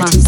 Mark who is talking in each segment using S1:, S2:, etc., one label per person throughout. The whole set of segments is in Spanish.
S1: button.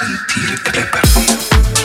S2: Sentir que perdido.